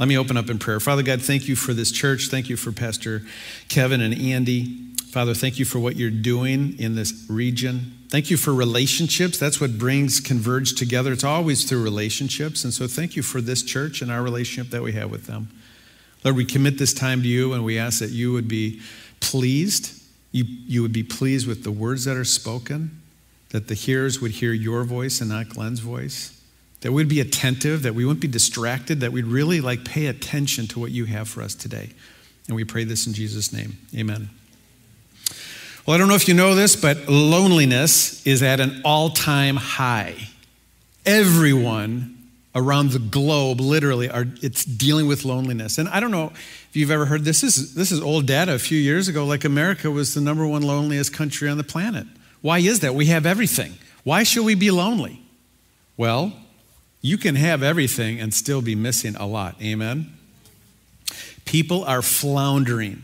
Let me open up in prayer. Father God, thank you for this church. Thank you for Pastor Kevin and Andy. Father, thank you for what you're doing in this region. Thank you for relationships. That's what brings Converge together. It's always through relationships. And so thank you for this church and our relationship that we have with them. Lord, we commit this time to you and we ask that you would be pleased. You, you would be pleased with the words that are spoken, that the hearers would hear your voice and not Glenn's voice that we'd be attentive, that we wouldn't be distracted, that we'd really like pay attention to what you have for us today. And we pray this in Jesus' name. Amen. Well, I don't know if you know this, but loneliness is at an all time high. Everyone around the globe literally are it's dealing with loneliness and i don't know if you've ever heard this this is, this is old data a few years ago like america was the number one loneliest country on the planet why is that we have everything why should we be lonely well you can have everything and still be missing a lot. Amen? People are floundering.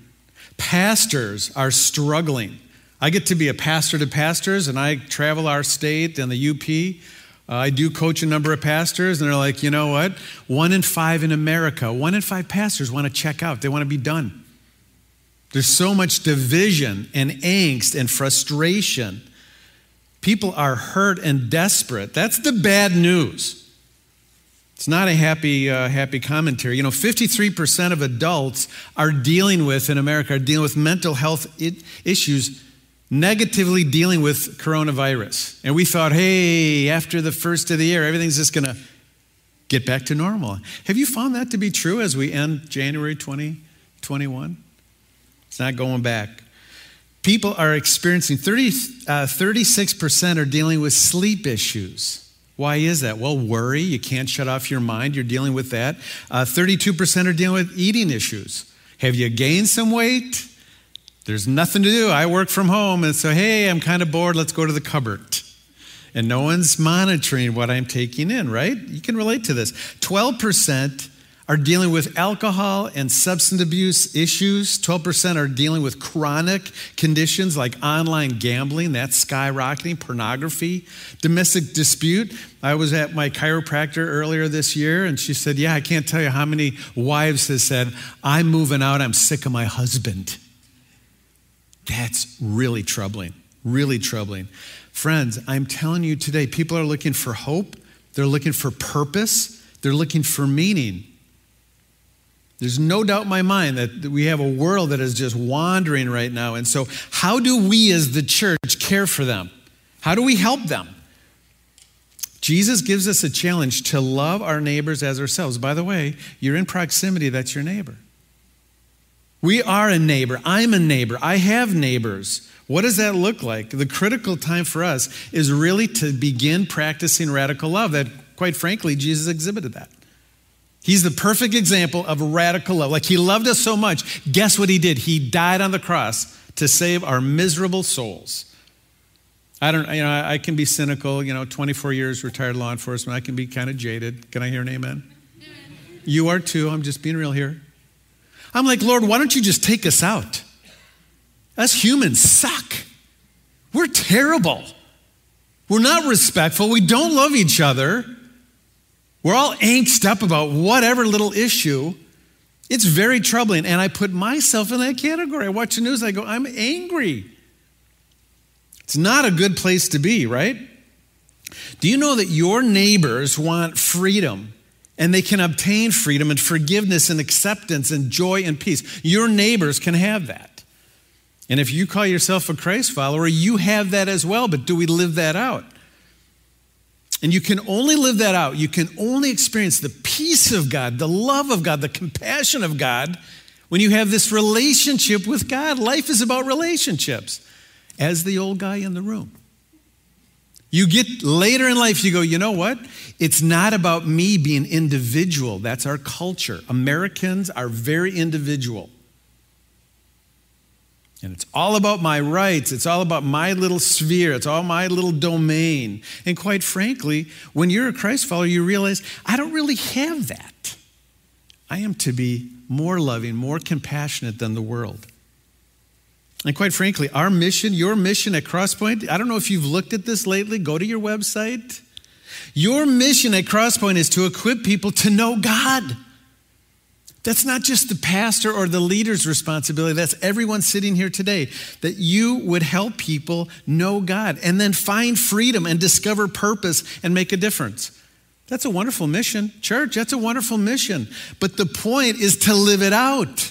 Pastors are struggling. I get to be a pastor to pastors, and I travel our state and the UP. Uh, I do coach a number of pastors, and they're like, you know what? One in five in America, one in five pastors want to check out. They want to be done. There's so much division and angst and frustration. People are hurt and desperate. That's the bad news. It's not a happy, uh, happy commentary. You know, 53% of adults are dealing with, in America, are dealing with mental health issues, negatively dealing with coronavirus. And we thought, hey, after the first of the year, everything's just going to get back to normal. Have you found that to be true as we end January 2021? It's not going back. People are experiencing 30, uh, 36% are dealing with sleep issues. Why is that? Well, worry, you can't shut off your mind, you're dealing with that. Uh, 32% are dealing with eating issues. Have you gained some weight? There's nothing to do. I work from home, and so, hey, I'm kind of bored, let's go to the cupboard. And no one's monitoring what I'm taking in, right? You can relate to this. 12% are dealing with alcohol and substance abuse issues. 12% are dealing with chronic conditions like online gambling, that's skyrocketing, pornography, domestic dispute. I was at my chiropractor earlier this year, and she said, Yeah, I can't tell you how many wives have said, I'm moving out, I'm sick of my husband. That's really troubling, really troubling. Friends, I'm telling you today, people are looking for hope, they're looking for purpose, they're looking for meaning. There's no doubt in my mind that we have a world that is just wandering right now. And so, how do we as the church care for them? How do we help them? Jesus gives us a challenge to love our neighbors as ourselves. By the way, you're in proximity, that's your neighbor. We are a neighbor. I'm a neighbor. I have neighbors. What does that look like? The critical time for us is really to begin practicing radical love. That, quite frankly, Jesus exhibited that. He's the perfect example of radical love. Like he loved us so much. Guess what he did? He died on the cross to save our miserable souls. I don't, you know, I can be cynical, you know, 24 years retired law enforcement. I can be kind of jaded. Can I hear an amen? You are too. I'm just being real here. I'm like, Lord, why don't you just take us out? Us humans suck. We're terrible. We're not respectful. We don't love each other. We're all angst up about whatever little issue. It's very troubling. And I put myself in that category. I watch the news, I go, I'm angry. It's not a good place to be, right? Do you know that your neighbors want freedom and they can obtain freedom and forgiveness and acceptance and joy and peace? Your neighbors can have that. And if you call yourself a Christ follower, you have that as well, but do we live that out? And you can only live that out. You can only experience the peace of God, the love of God, the compassion of God when you have this relationship with God. Life is about relationships, as the old guy in the room. You get later in life, you go, you know what? It's not about me being individual. That's our culture. Americans are very individual. And it's all about my rights. It's all about my little sphere. It's all my little domain. And quite frankly, when you're a Christ follower, you realize I don't really have that. I am to be more loving, more compassionate than the world. And quite frankly, our mission, your mission at Crosspoint, I don't know if you've looked at this lately, go to your website. Your mission at Crosspoint is to equip people to know God. That's not just the pastor or the leader's responsibility. That's everyone sitting here today. That you would help people know God and then find freedom and discover purpose and make a difference. That's a wonderful mission. Church, that's a wonderful mission. But the point is to live it out.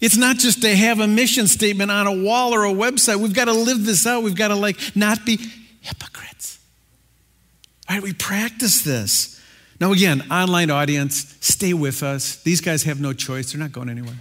It's not just to have a mission statement on a wall or a website. We've got to live this out. We've got to like not be hypocrites. All right, we practice this. Now, again, online audience, stay with us. These guys have no choice, they're not going anywhere.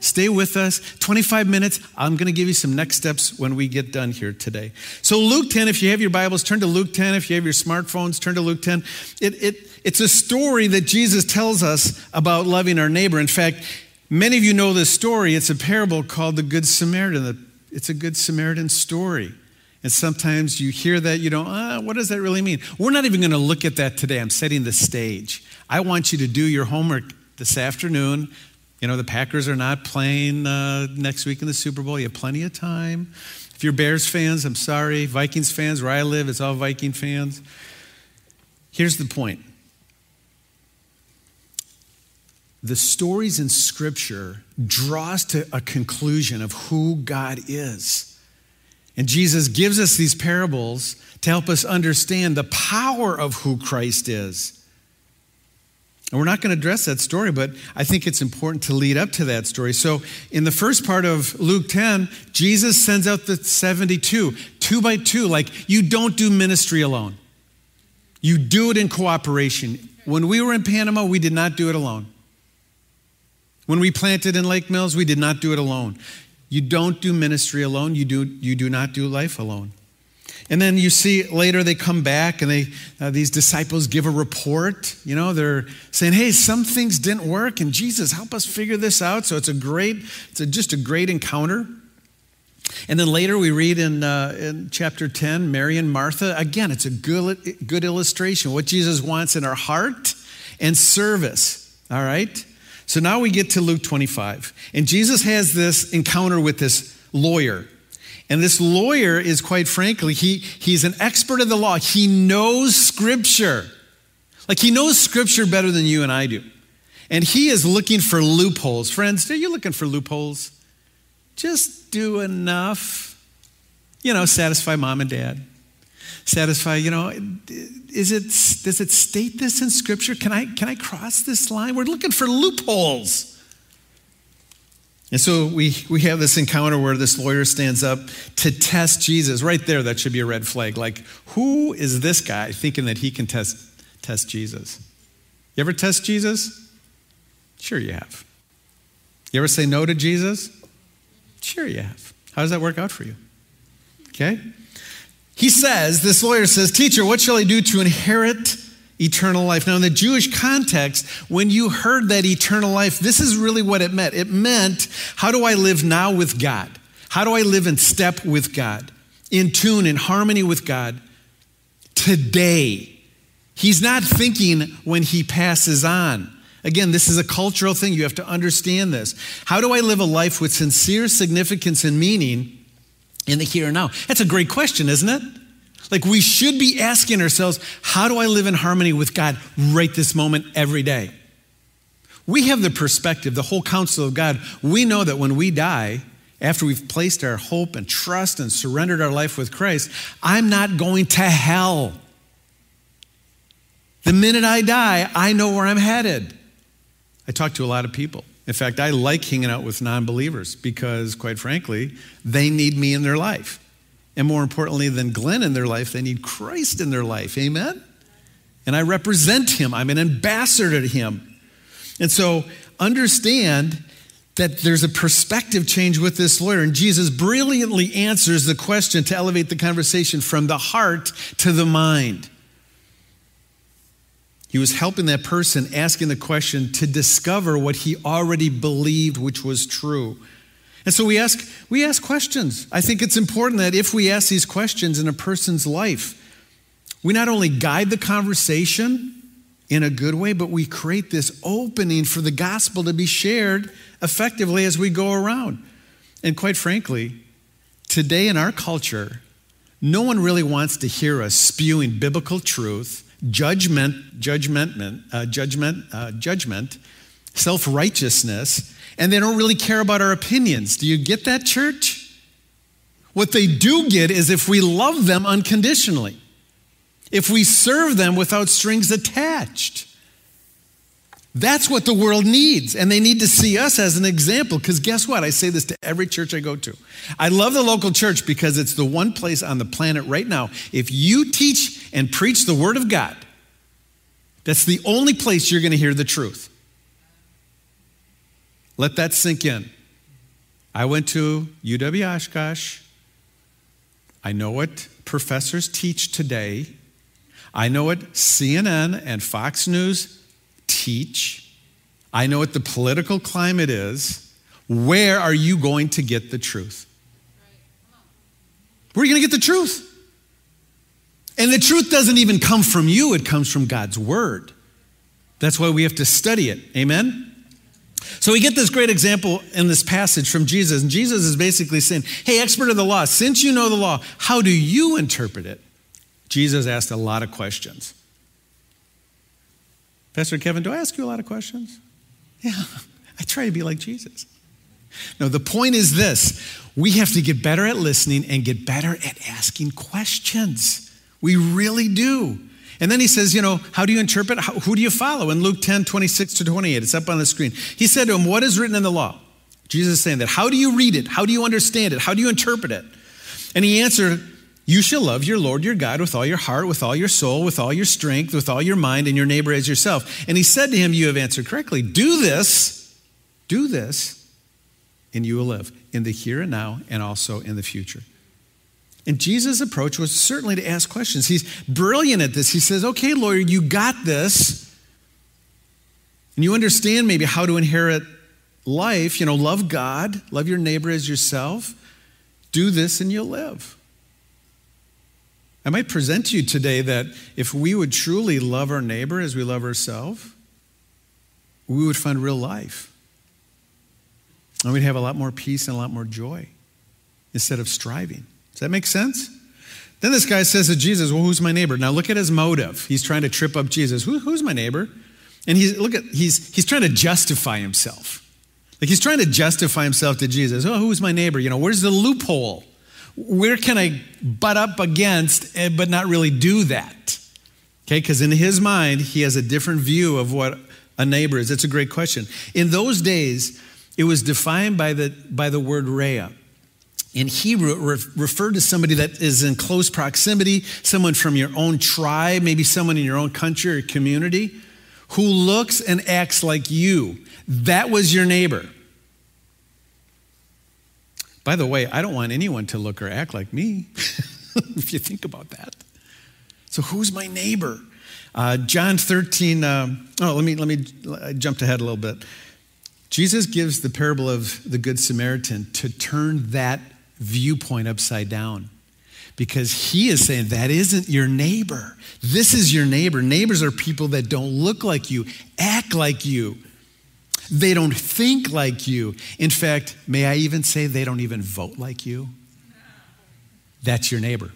Stay with us. 25 minutes. I'm going to give you some next steps when we get done here today. So, Luke 10, if you have your Bibles, turn to Luke 10. If you have your smartphones, turn to Luke 10. It, it, it's a story that Jesus tells us about loving our neighbor. In fact, Many of you know this story. It's a parable called the Good Samaritan. It's a Good Samaritan story. And sometimes you hear that, you know, ah, what does that really mean? We're not even going to look at that today. I'm setting the stage. I want you to do your homework this afternoon. You know, the Packers are not playing uh, next week in the Super Bowl. You have plenty of time. If you're Bears fans, I'm sorry. Vikings fans, where I live, it's all Viking fans. Here's the point the stories in Scripture draw us to a conclusion of who God is. And Jesus gives us these parables to help us understand the power of who Christ is. And we're not going to address that story, but I think it's important to lead up to that story. So, in the first part of Luke 10, Jesus sends out the 72, two by two, like you don't do ministry alone. You do it in cooperation. When we were in Panama, we did not do it alone. When we planted in Lake Mills, we did not do it alone. You don't do ministry alone, you do, you do not do life alone. And then you see later they come back and they, uh, these disciples give a report. You know, they're saying, hey, some things didn't work and Jesus, help us figure this out. So it's a great, it's a, just a great encounter. And then later we read in, uh, in chapter 10, Mary and Martha. Again, it's a good, good illustration what Jesus wants in our heart and service. All right? So now we get to Luke 25. And Jesus has this encounter with this lawyer. And this lawyer is quite frankly, he, he's an expert of the law. He knows scripture. Like he knows scripture better than you and I do. And he is looking for loopholes. Friends, are you looking for loopholes? Just do enough, you know, satisfy mom and dad satisfy, you know, is it, does it state this in Scripture? Can I, can I cross this line? We're looking for loopholes. And so we, we have this encounter where this lawyer stands up to test Jesus. Right there, that should be a red flag. Like, who is this guy thinking that he can test, test Jesus? You ever test Jesus? Sure, you have. You ever say no to Jesus? Sure, you have. How does that work out for you? Okay? He says, this lawyer says, Teacher, what shall I do to inherit eternal life? Now, in the Jewish context, when you heard that eternal life, this is really what it meant. It meant, how do I live now with God? How do I live in step with God, in tune, in harmony with God today? He's not thinking when he passes on. Again, this is a cultural thing. You have to understand this. How do I live a life with sincere significance and meaning? In the here and now? That's a great question, isn't it? Like we should be asking ourselves, how do I live in harmony with God right this moment every day? We have the perspective, the whole counsel of God. We know that when we die, after we've placed our hope and trust and surrendered our life with Christ, I'm not going to hell. The minute I die, I know where I'm headed. I talk to a lot of people. In fact, I like hanging out with non believers because, quite frankly, they need me in their life. And more importantly than Glenn in their life, they need Christ in their life. Amen? And I represent him, I'm an ambassador to him. And so understand that there's a perspective change with this lawyer. And Jesus brilliantly answers the question to elevate the conversation from the heart to the mind. He was helping that person asking the question to discover what he already believed, which was true. And so we ask, we ask questions. I think it's important that if we ask these questions in a person's life, we not only guide the conversation in a good way, but we create this opening for the gospel to be shared effectively as we go around. And quite frankly, today in our culture, no one really wants to hear us spewing biblical truth judgment, judgment, uh, judgment, uh, judgment, self righteousness, and they don't really care about our opinions. Do you get that, church? What they do get is if we love them unconditionally, if we serve them without strings attached. That's what the world needs. And they need to see us as an example. Because guess what? I say this to every church I go to. I love the local church because it's the one place on the planet right now. If you teach and preach the Word of God, that's the only place you're going to hear the truth. Let that sink in. I went to UW Oshkosh. I know what professors teach today. I know what CNN and Fox News teach. I know what the political climate is. Where are you going to get the truth? Where are you going to get the truth? And the truth doesn't even come from you, it comes from God's word. That's why we have to study it. Amen? So we get this great example in this passage from Jesus. And Jesus is basically saying, Hey, expert of the law, since you know the law, how do you interpret it? Jesus asked a lot of questions. Pastor Kevin, do I ask you a lot of questions? Yeah, I try to be like Jesus. No, the point is this we have to get better at listening and get better at asking questions. We really do. And then he says, you know, how do you interpret? How, who do you follow? In Luke 10, 26 to 28, it's up on the screen. He said to him, What is written in the law? Jesus is saying that. How do you read it? How do you understand it? How do you interpret it? And he answered, you shall love your Lord your God with all your heart, with all your soul, with all your strength, with all your mind, and your neighbor as yourself. And he said to him, You have answered correctly. Do this, do this, and you will live in the here and now and also in the future. And Jesus' approach was certainly to ask questions. He's brilliant at this. He says, Okay, Lord, you got this. And you understand maybe how to inherit life. You know, love God, love your neighbor as yourself. Do this and you'll live. I might present to you today that if we would truly love our neighbor as we love ourselves, we would find real life. And we'd have a lot more peace and a lot more joy instead of striving. Does that make sense? Then this guy says to Jesus, Well, who's my neighbor? Now look at his motive. He's trying to trip up Jesus. Who, who's my neighbor? And he's look at he's he's trying to justify himself. Like he's trying to justify himself to Jesus. Oh, who's my neighbor? You know, where's the loophole? Where can I butt up against, eh, but not really do that? Okay, because in his mind, he has a different view of what a neighbor is. It's a great question. In those days, it was defined by the, by the word rea. In Hebrew, it referred to somebody that is in close proximity, someone from your own tribe, maybe someone in your own country or community, who looks and acts like you. That was your neighbor. By the way, I don't want anyone to look or act like me, if you think about that. So, who's my neighbor? Uh, John 13, um, oh, let me, let me jumped ahead a little bit. Jesus gives the parable of the Good Samaritan to turn that viewpoint upside down because he is saying that isn't your neighbor. This is your neighbor. Neighbors are people that don't look like you, act like you. They don't think like you. In fact, may I even say they don't even vote like you? That's your neighbor.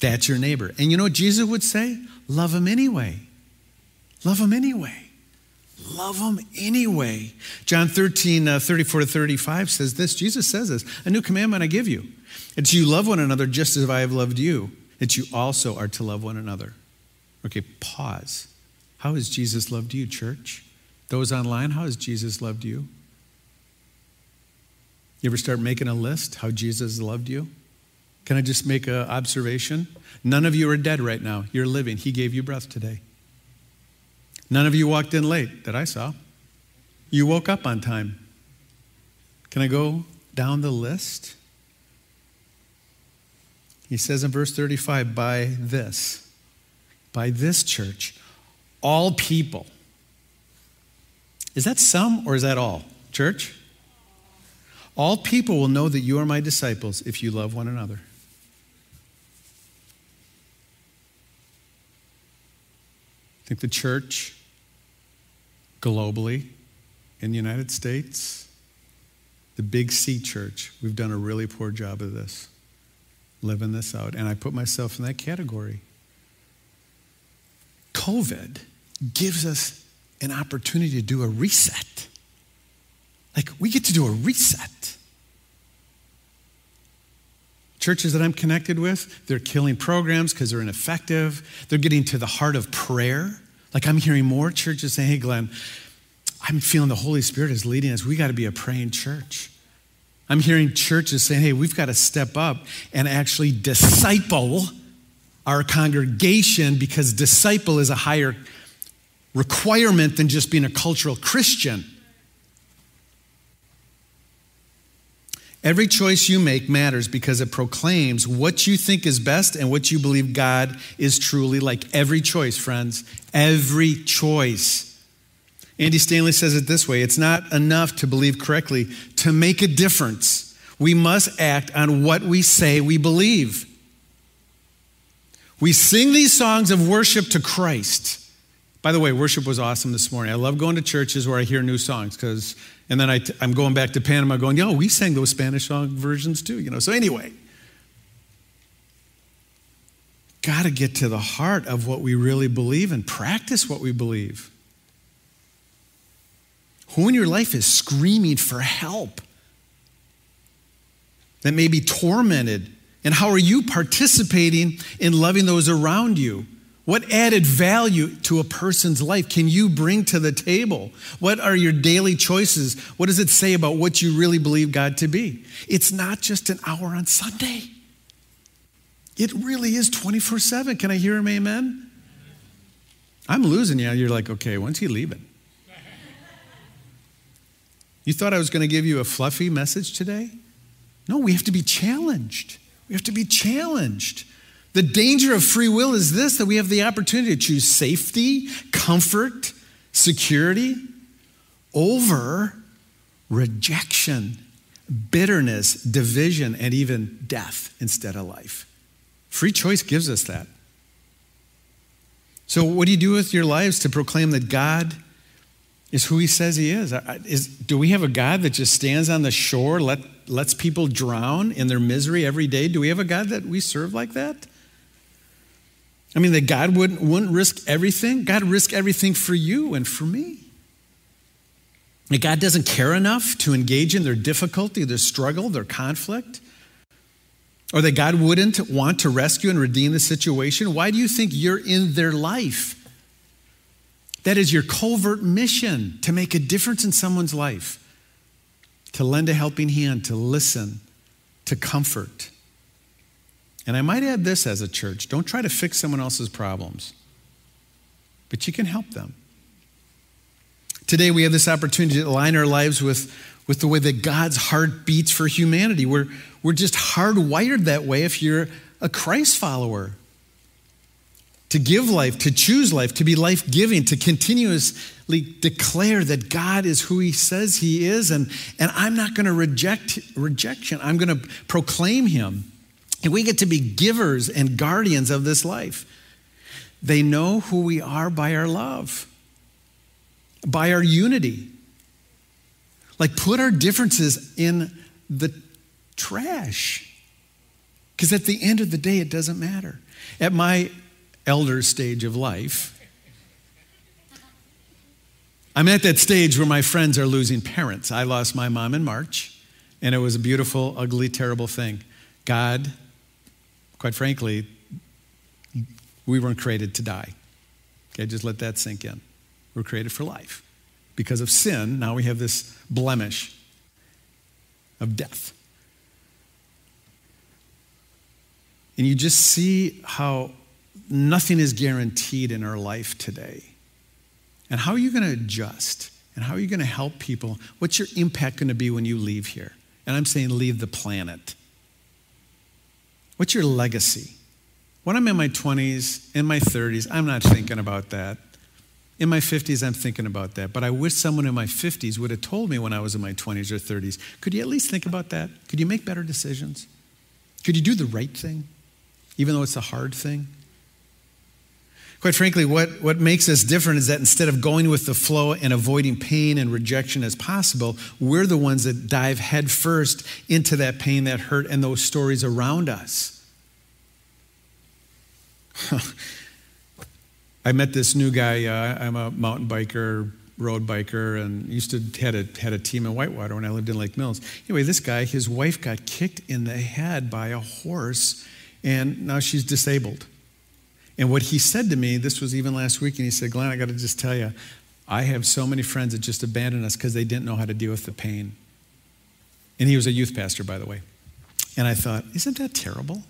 That's your neighbor. And you know what Jesus would say? Love them anyway. Love them anyway. Love them anyway. John 13, uh, 34 to 35 says this Jesus says this A new commandment I give you. It's you love one another just as I have loved you, that you also are to love one another. Okay, pause. How has Jesus loved you, church? Those online, how has Jesus loved you? You ever start making a list how Jesus loved you? Can I just make an observation? None of you are dead right now. You're living. He gave you breath today. None of you walked in late that I saw. You woke up on time. Can I go down the list? He says in verse 35 by this, by this church, all people. Is that some or is that all? Church? All people will know that you are my disciples if you love one another. I think the church globally in the United States, the big C church, we've done a really poor job of this, living this out. And I put myself in that category. COVID gives us an opportunity to do a reset. Like, we get to do a reset. Churches that I'm connected with, they're killing programs because they're ineffective. They're getting to the heart of prayer. Like, I'm hearing more churches saying, hey, Glenn, I'm feeling the Holy Spirit is leading us. We got to be a praying church. I'm hearing churches saying, hey, we've got to step up and actually disciple our congregation because disciple is a higher requirement than just being a cultural Christian. Every choice you make matters because it proclaims what you think is best and what you believe God is truly like. Every choice, friends. Every choice. Andy Stanley says it this way it's not enough to believe correctly to make a difference. We must act on what we say we believe. We sing these songs of worship to Christ. By the way, worship was awesome this morning. I love going to churches where I hear new songs because, and then I t- I'm going back to Panama going, yo, we sang those Spanish song versions too, you know. So, anyway, got to get to the heart of what we really believe and practice what we believe. Who in your life is screaming for help? That may be tormented. And how are you participating in loving those around you? What added value to a person's life can you bring to the table? What are your daily choices? What does it say about what you really believe God to be? It's not just an hour on Sunday, it really is 24 7. Can I hear him? Amen? I'm losing you. You're like, okay, when's he leaving? You thought I was going to give you a fluffy message today? No, we have to be challenged. We have to be challenged. The danger of free will is this that we have the opportunity to choose safety, comfort, security over rejection, bitterness, division, and even death instead of life. Free choice gives us that. So, what do you do with your lives to proclaim that God is who He says He is? is do we have a God that just stands on the shore, let, lets people drown in their misery every day? Do we have a God that we serve like that? I mean, that God wouldn't, wouldn't risk everything. God risked everything for you and for me. That God doesn't care enough to engage in their difficulty, their struggle, their conflict. Or that God wouldn't want to rescue and redeem the situation. Why do you think you're in their life? That is your covert mission to make a difference in someone's life, to lend a helping hand, to listen, to comfort. And I might add this as a church don't try to fix someone else's problems, but you can help them. Today, we have this opportunity to align our lives with, with the way that God's heart beats for humanity. We're, we're just hardwired that way if you're a Christ follower. To give life, to choose life, to be life giving, to continuously declare that God is who He says He is, and, and I'm not going to reject rejection. I'm going to proclaim Him. And we get to be givers and guardians of this life. They know who we are by our love, by our unity. Like, put our differences in the trash. Because at the end of the day, it doesn't matter. At my elder stage of life, I'm at that stage where my friends are losing parents. I lost my mom in March, and it was a beautiful, ugly, terrible thing. God Quite frankly, we weren't created to die. Okay, just let that sink in. We're created for life. Because of sin, now we have this blemish of death. And you just see how nothing is guaranteed in our life today. And how are you going to adjust? And how are you going to help people? What's your impact going to be when you leave here? And I'm saying leave the planet. What's your legacy? When I'm in my 20s, in my 30s, I'm not thinking about that. In my 50s, I'm thinking about that. But I wish someone in my 50s would have told me when I was in my 20s or 30s could you at least think about that? Could you make better decisions? Could you do the right thing, even though it's a hard thing? Quite frankly, what, what makes us different is that instead of going with the flow and avoiding pain and rejection as possible, we're the ones that dive headfirst into that pain, that hurt, and those stories around us. I met this new guy. Uh, I'm a mountain biker, road biker, and used to had a had a team in Whitewater when I lived in Lake Mills. Anyway, this guy, his wife got kicked in the head by a horse, and now she's disabled. And what he said to me, this was even last week, and he said, Glenn, I got to just tell you, I have so many friends that just abandoned us because they didn't know how to deal with the pain. And he was a youth pastor, by the way. And I thought, isn't that terrible?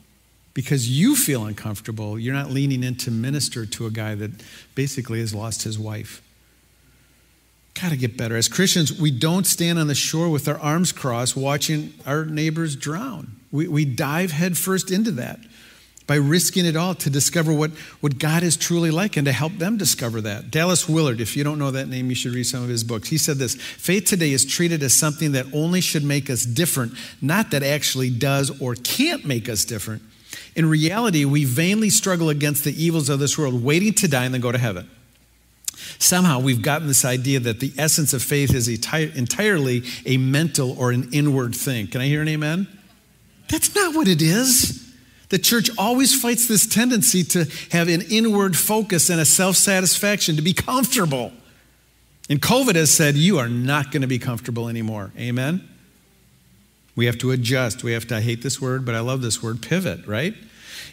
Because you feel uncomfortable, you're not leaning in to minister to a guy that basically has lost his wife. Got to get better. As Christians, we don't stand on the shore with our arms crossed watching our neighbors drown. We, we dive headfirst into that by risking it all to discover what, what God is truly like and to help them discover that. Dallas Willard, if you don't know that name, you should read some of his books. He said this Faith today is treated as something that only should make us different, not that actually does or can't make us different. In reality, we vainly struggle against the evils of this world, waiting to die and then go to heaven. Somehow we've gotten this idea that the essence of faith is entirely a mental or an inward thing. Can I hear an amen? That's not what it is. The church always fights this tendency to have an inward focus and a self satisfaction, to be comfortable. And COVID has said, you are not going to be comfortable anymore. Amen? We have to adjust. We have to, I hate this word, but I love this word, pivot, right?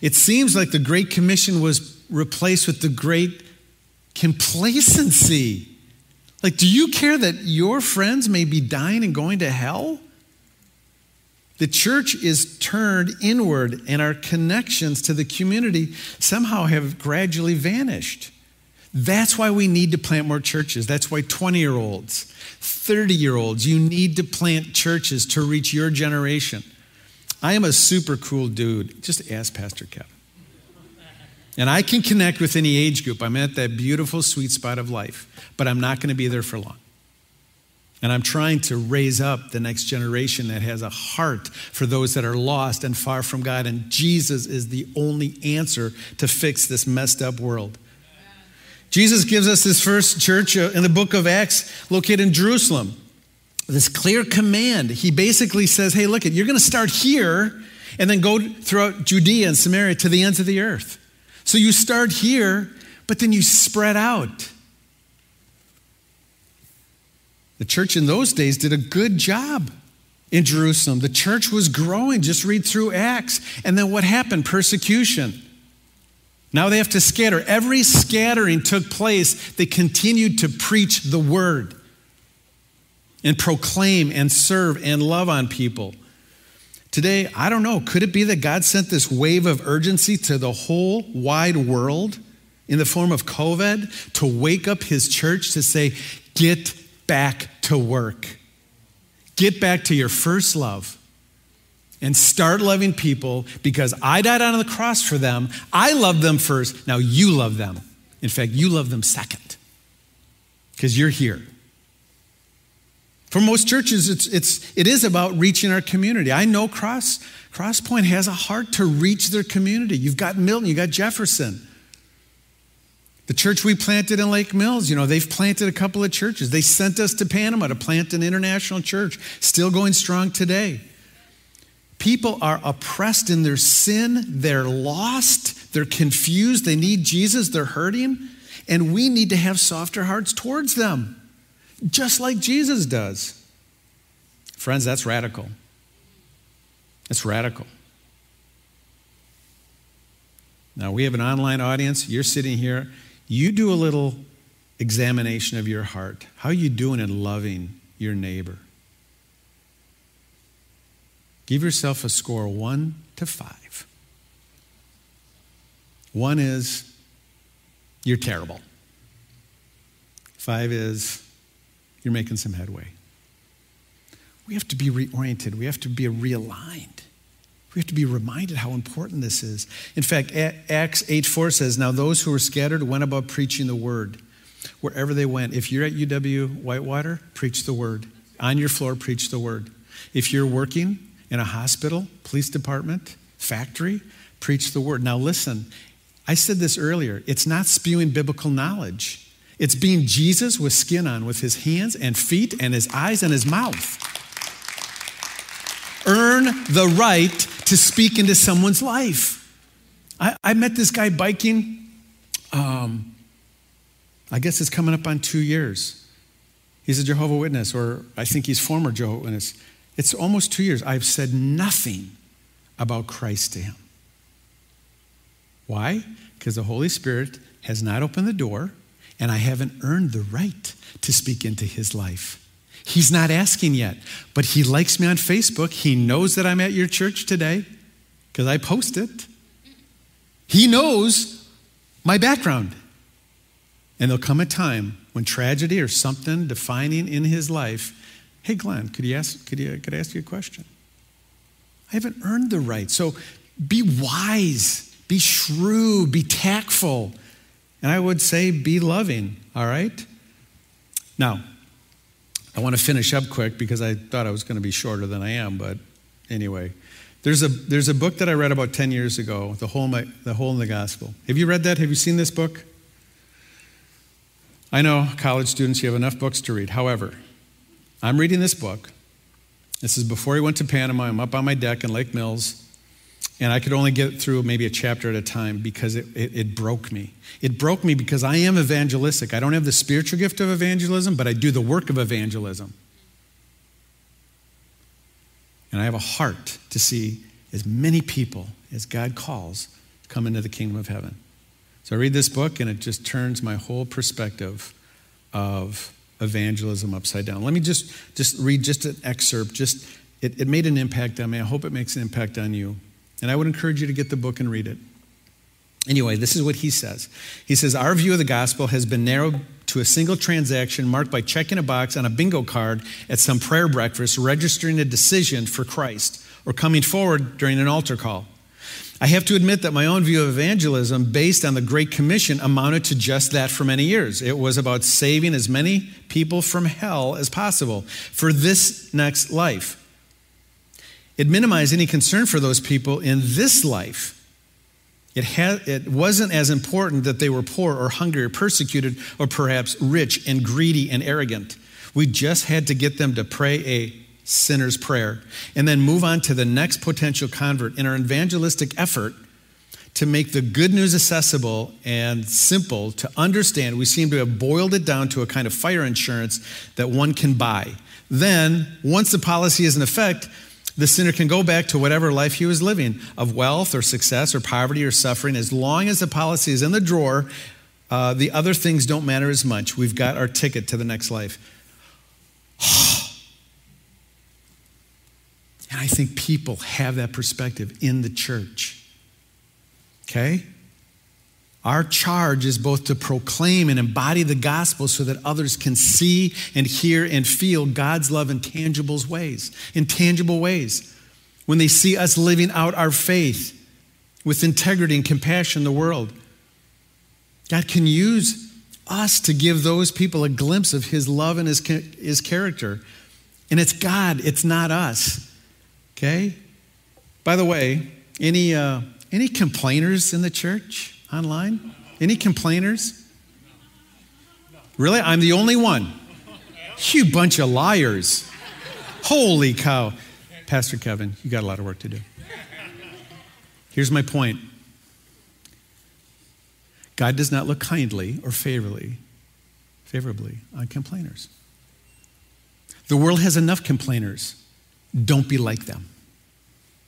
It seems like the Great Commission was replaced with the Great Complacency. Like, do you care that your friends may be dying and going to hell? The church is turned inward, and our connections to the community somehow have gradually vanished. That's why we need to plant more churches. That's why 20 year olds, 30 year olds, you need to plant churches to reach your generation. I am a super cool dude. Just ask Pastor Kevin. And I can connect with any age group. I'm at that beautiful sweet spot of life, but I'm not going to be there for long. And I'm trying to raise up the next generation that has a heart for those that are lost and far from God. And Jesus is the only answer to fix this messed up world. Jesus gives us this first church uh, in the book of Acts located in Jerusalem. This clear command. He basically says, hey, look, at you're going to start here and then go throughout Judea and Samaria to the ends of the earth. So you start here, but then you spread out. The church in those days did a good job in Jerusalem. The church was growing. Just read through Acts. And then what happened? Persecution. Now they have to scatter. Every scattering took place. They continued to preach the word and proclaim and serve and love on people. Today, I don't know, could it be that God sent this wave of urgency to the whole wide world in the form of COVID to wake up his church to say, get back to work. Get back to your first love and start loving people because I died on the cross for them. I loved them first. Now you love them. In fact, you love them second because you're here. For most churches, it's, it's, it is about reaching our community. I know Cross, Crosspoint has a heart to reach their community. You've got Milton, you've got Jefferson. The church we planted in Lake Mills, you know, they've planted a couple of churches. They sent us to Panama to plant an international church, still going strong today. People are oppressed in their sin, they're lost, they're confused, they need Jesus, they're hurting, and we need to have softer hearts towards them, just like Jesus does. Friends, that's radical. It's radical. Now, we have an online audience. You're sitting here you do a little examination of your heart. How are you doing in loving your neighbor? Give yourself a score one to five. One is you're terrible. Five is you're making some headway. We have to be reoriented, we have to be realigned. We have to be reminded how important this is. In fact, Acts 8 4 says, Now those who were scattered went about preaching the word wherever they went. If you're at UW Whitewater, preach the word. On your floor, preach the word. If you're working in a hospital, police department, factory, preach the word. Now listen, I said this earlier it's not spewing biblical knowledge, it's being Jesus with skin on, with his hands and feet and his eyes and his mouth. Earn the right to speak into someone's life. I, I met this guy biking um, I guess it's coming up on two years. He's a Jehovah Witness, or I think he's former Jehovah Witness. It's almost two years. I've said nothing about Christ to him. Why? Because the Holy Spirit has not opened the door, and I haven't earned the right to speak into his life. He's not asking yet, but he likes me on Facebook. He knows that I'm at your church today because I post it. He knows my background. And there'll come a time when tragedy or something defining in his life, hey Glenn, could, you ask, could, you, could I ask you a question? I haven't earned the right. So be wise, be shrewd, be tactful. And I would say be loving, all right? Now, I want to finish up quick because I thought I was going to be shorter than I am, but anyway. There's a, there's a book that I read about 10 years ago, The Hole, in My, the Hole in the Gospel. Have you read that? Have you seen this book? I know, college students, you have enough books to read. However, I'm reading this book. This is before he went to Panama. I'm up on my deck in Lake Mills, and I could only get through maybe a chapter at a time because it, it, it, broke me. It broke me because I am evangelistic. I don't have the spiritual gift of evangelism, but I do the work of evangelism. And I have a heart to see as many people as God calls come into the kingdom of heaven. So I read this book and it just turns my whole perspective of evangelism upside down. Let me just, just read just an excerpt. Just it, it made an impact on me. I hope it makes an impact on you. And I would encourage you to get the book and read it. Anyway, this is what he says. He says, Our view of the gospel has been narrowed to a single transaction marked by checking a box on a bingo card at some prayer breakfast, registering a decision for Christ, or coming forward during an altar call. I have to admit that my own view of evangelism, based on the Great Commission, amounted to just that for many years. It was about saving as many people from hell as possible for this next life. It minimized any concern for those people in this life. It, had, it wasn't as important that they were poor or hungry or persecuted or perhaps rich and greedy and arrogant. We just had to get them to pray a sinner's prayer, and then move on to the next potential convert in our evangelistic effort to make the good news accessible and simple to understand. We seem to have boiled it down to a kind of fire insurance that one can buy. Then, once the policy is in effect, the sinner can go back to whatever life he was living of wealth or success or poverty or suffering. As long as the policy is in the drawer, uh, the other things don't matter as much. We've got our ticket to the next life. And I think people have that perspective in the church. Okay? Our charge is both to proclaim and embody the gospel so that others can see and hear and feel God's love in tangible ways, in tangible ways. When they see us living out our faith with integrity and compassion in the world. God can use us to give those people a glimpse of his love and his, his character. And it's God, it's not us. Okay? By the way, any, uh, any complainers in the church online? Any complainers? Really? I'm the only one. You bunch of liars. Holy cow. Pastor Kevin, you got a lot of work to do. Here's my point God does not look kindly or favorably, favorably on complainers. The world has enough complainers. Don't be like them.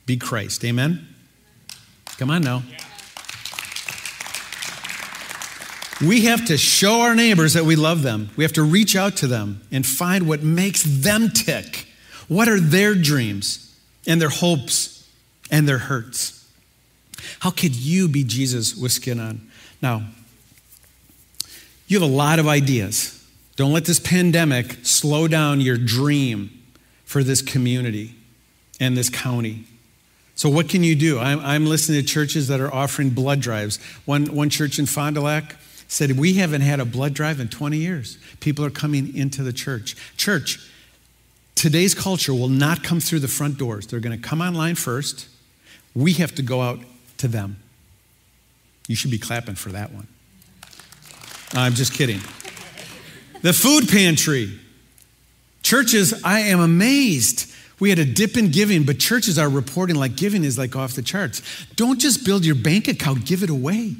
Be Christ. Amen? Come on now. We have to show our neighbors that we love them. We have to reach out to them and find what makes them tick. What are their dreams and their hopes and their hurts? How could you be Jesus with skin on? Now, you have a lot of ideas. Don't let this pandemic slow down your dream for this community and this county. So, what can you do? I'm, I'm listening to churches that are offering blood drives. One, one church in Fond du Lac said, We haven't had a blood drive in 20 years. People are coming into the church. Church, today's culture will not come through the front doors. They're going to come online first. We have to go out to them. You should be clapping for that one. I'm just kidding. The food pantry. Churches, I am amazed. We had a dip in giving, but churches are reporting like giving is like off the charts. Don't just build your bank account, give it away.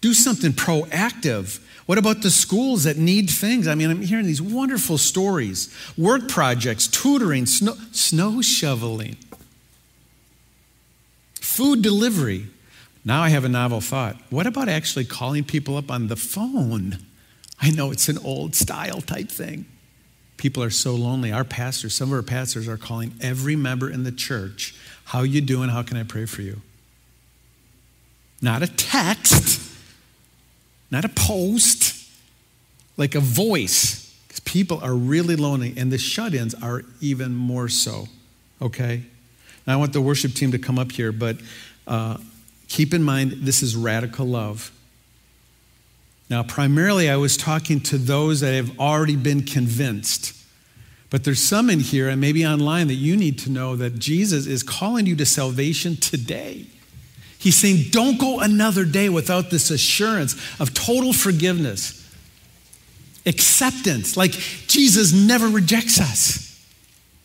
Do something proactive. What about the schools that need things? I mean, I'm hearing these wonderful stories work projects, tutoring, snow, snow shoveling, food delivery. Now I have a novel thought. What about actually calling people up on the phone? I know it's an old style type thing. People are so lonely. Our pastors, some of our pastors are calling every member in the church, "How you doing? How can I pray for you?" Not a text, not a post, like a voice. Because people are really lonely, and the shut ins are even more so. Okay? Now, I want the worship team to come up here, but uh, keep in mind this is radical love. Now, primarily, I was talking to those that have already been convinced. But there's some in here and maybe online that you need to know that Jesus is calling you to salvation today. He's saying, don't go another day without this assurance of total forgiveness, acceptance. Like Jesus never rejects us.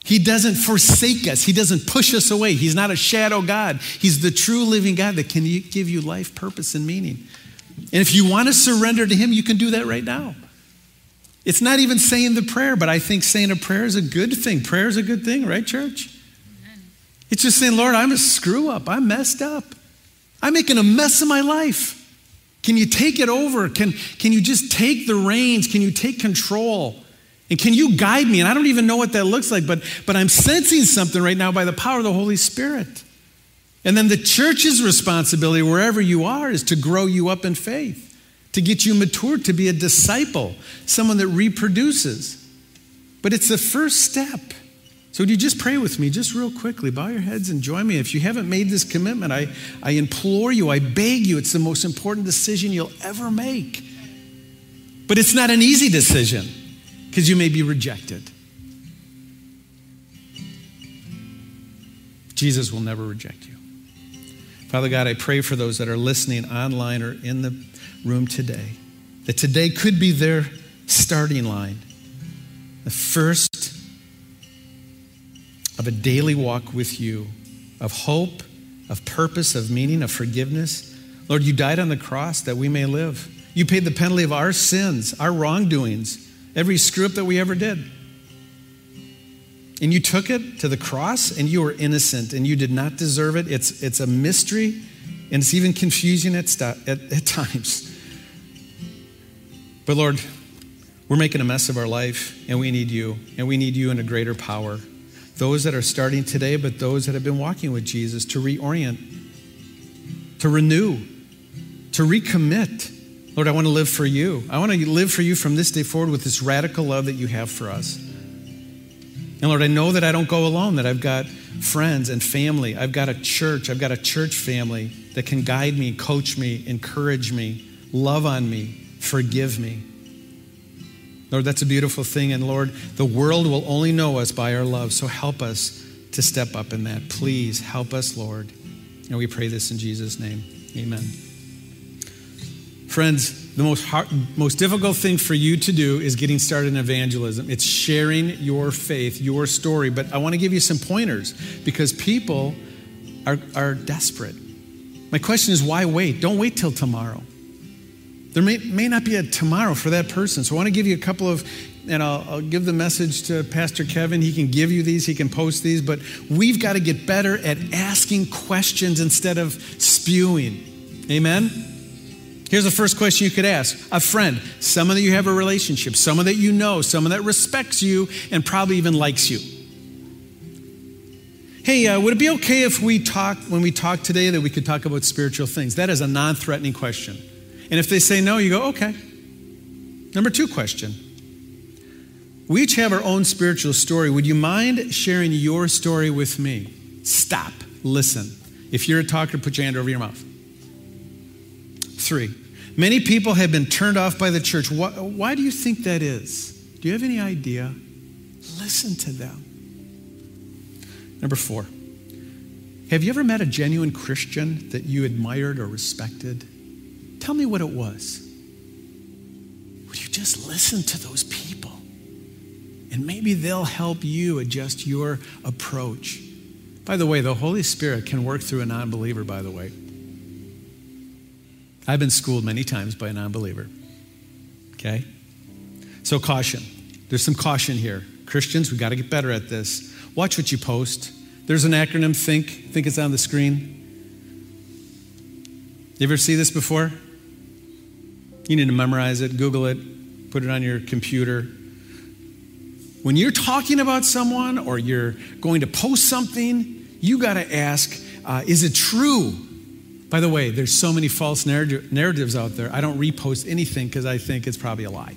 He doesn't forsake us. He doesn't push us away. He's not a shadow God. He's the true living God that can give you life, purpose, and meaning. And if you want to surrender to Him, you can do that right now. It's not even saying the prayer, but I think saying a prayer is a good thing. Prayer is a good thing, right, church? It's just saying, Lord, I'm a screw up. I'm messed up. I'm making a mess of my life. Can you take it over? Can, can you just take the reins? Can you take control? And can you guide me? And I don't even know what that looks like, but, but I'm sensing something right now by the power of the Holy Spirit. And then the church's responsibility, wherever you are, is to grow you up in faith, to get you matured, to be a disciple, someone that reproduces. But it's the first step. So, would you just pray with me, just real quickly? Bow your heads and join me. If you haven't made this commitment, I, I implore you, I beg you, it's the most important decision you'll ever make. But it's not an easy decision because you may be rejected. Jesus will never reject you. Father God, I pray for those that are listening online or in the room today, that today could be their starting line. The first of a daily walk with you, of hope, of purpose, of meaning, of forgiveness. Lord, you died on the cross that we may live. You paid the penalty of our sins, our wrongdoings, every screw up that we ever did. And you took it to the cross, and you were innocent, and you did not deserve it. It's, it's a mystery, and it's even confusing at, at, at times. But Lord, we're making a mess of our life, and we need you, and we need you in a greater power those that are starting today, but those that have been walking with Jesus to reorient, to renew, to recommit. Lord, I want to live for you. I want to live for you from this day forward with this radical love that you have for us. And Lord, I know that I don't go alone, that I've got friends and family. I've got a church. I've got a church family that can guide me, coach me, encourage me, love on me, forgive me. Lord, that's a beautiful thing. And Lord, the world will only know us by our love. So help us to step up in that. Please help us, Lord. And we pray this in Jesus' name. Amen. Friends, the most, hard, most difficult thing for you to do is getting started in evangelism. It's sharing your faith, your story. But I want to give you some pointers because people are, are desperate. My question is why wait? Don't wait till tomorrow. There may, may not be a tomorrow for that person. So I want to give you a couple of, and I'll, I'll give the message to Pastor Kevin. He can give you these, he can post these, but we've got to get better at asking questions instead of spewing. Amen? Here's the first question you could ask a friend, someone that you have a relationship, someone that you know, someone that respects you and probably even likes you. Hey, uh, would it be okay if we talk, when we talk today, that we could talk about spiritual things? That is a non threatening question. And if they say no, you go, okay. Number two question. We each have our own spiritual story. Would you mind sharing your story with me? Stop. Listen. If you're a talker, put your hand over your mouth. Three. Many people have been turned off by the church. Why, why do you think that is? Do you have any idea? Listen to them. Number four. Have you ever met a genuine Christian that you admired or respected? Tell me what it was. Would you just listen to those people? And maybe they'll help you adjust your approach. By the way, the Holy Spirit can work through a non believer, by the way. I've been schooled many times by a non believer. Okay? So, caution. There's some caution here. Christians, we got to get better at this. Watch what you post. There's an acronym, think. Think it's on the screen. You ever see this before? You need to memorize it, Google it, put it on your computer. When you're talking about someone or you're going to post something, you got to ask, uh, is it true? By the way, there's so many false narratives out there. I don't repost anything because I think it's probably a lie.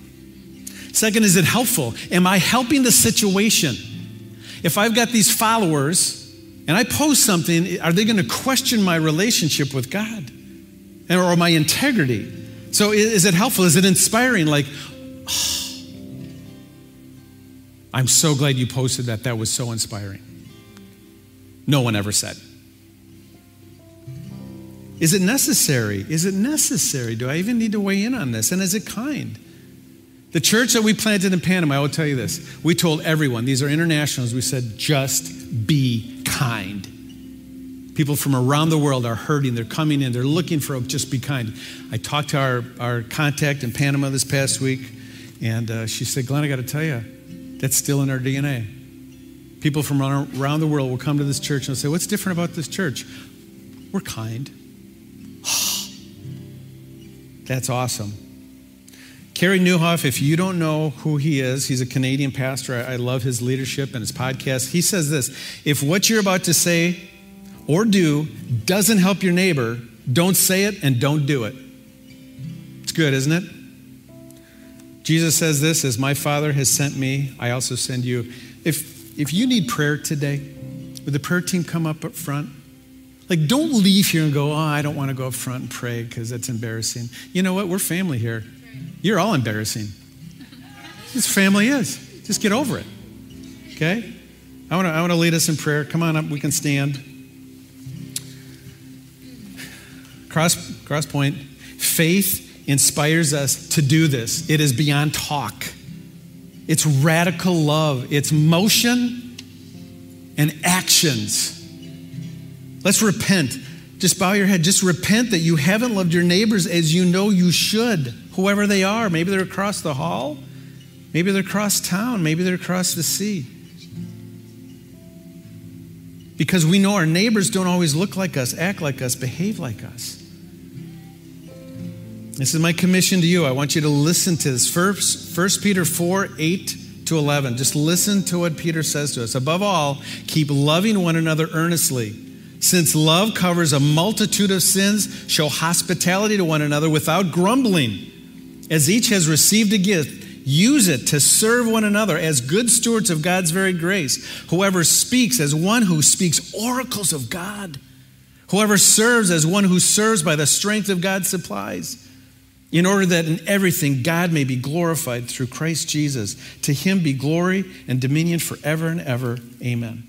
Second, is it helpful? Am I helping the situation? If I've got these followers and I post something, are they going to question my relationship with God or my integrity? So, is it helpful? Is it inspiring? Like, oh, I'm so glad you posted that. That was so inspiring. No one ever said. Is it necessary? Is it necessary? Do I even need to weigh in on this? And is it kind? The church that we planted in Panama, I will tell you this. We told everyone, these are internationals, we said, just be kind. People from around the world are hurting. They're coming in. They're looking for just be kind. I talked to our, our contact in Panama this past week, and uh, she said, Glenn, I got to tell you, that's still in our DNA. People from around the world will come to this church and say, What's different about this church? We're kind. That's awesome. Carey Nieuwhof, if you don't know who he is, he's a Canadian pastor. I love his leadership and his podcast. He says this if what you're about to say or do doesn't help your neighbor, don't say it and don't do it. It's good, isn't it? Jesus says this as my Father has sent me, I also send you. If, if you need prayer today, would the prayer team come up up front? Like, don't leave here and go, oh, I don't want to go up front and pray because that's embarrassing. You know what? We're family here. You're all embarrassing. This family is. Just get over it. Okay? I want to I want to lead us in prayer. Come on up. We can stand. Cross, cross point. Faith inspires us to do this. It is beyond talk. It's radical love. It's motion and actions. Let's repent. Just bow your head. Just repent that you haven't loved your neighbors as you know you should, whoever they are. Maybe they're across the hall. Maybe they're across town. Maybe they're across the sea. Because we know our neighbors don't always look like us, act like us, behave like us. This is my commission to you. I want you to listen to this. First, 1 Peter 4 8 to 11. Just listen to what Peter says to us. Above all, keep loving one another earnestly since love covers a multitude of sins, show hospitality to one another without grumbling. As each has received a gift, use it to serve one another as good stewards of God's very grace. Whoever speaks as one who speaks oracles of God. Whoever serves as one who serves by the strength of God's supplies. In order that in everything God may be glorified through Christ Jesus. To him be glory and dominion forever and ever. Amen.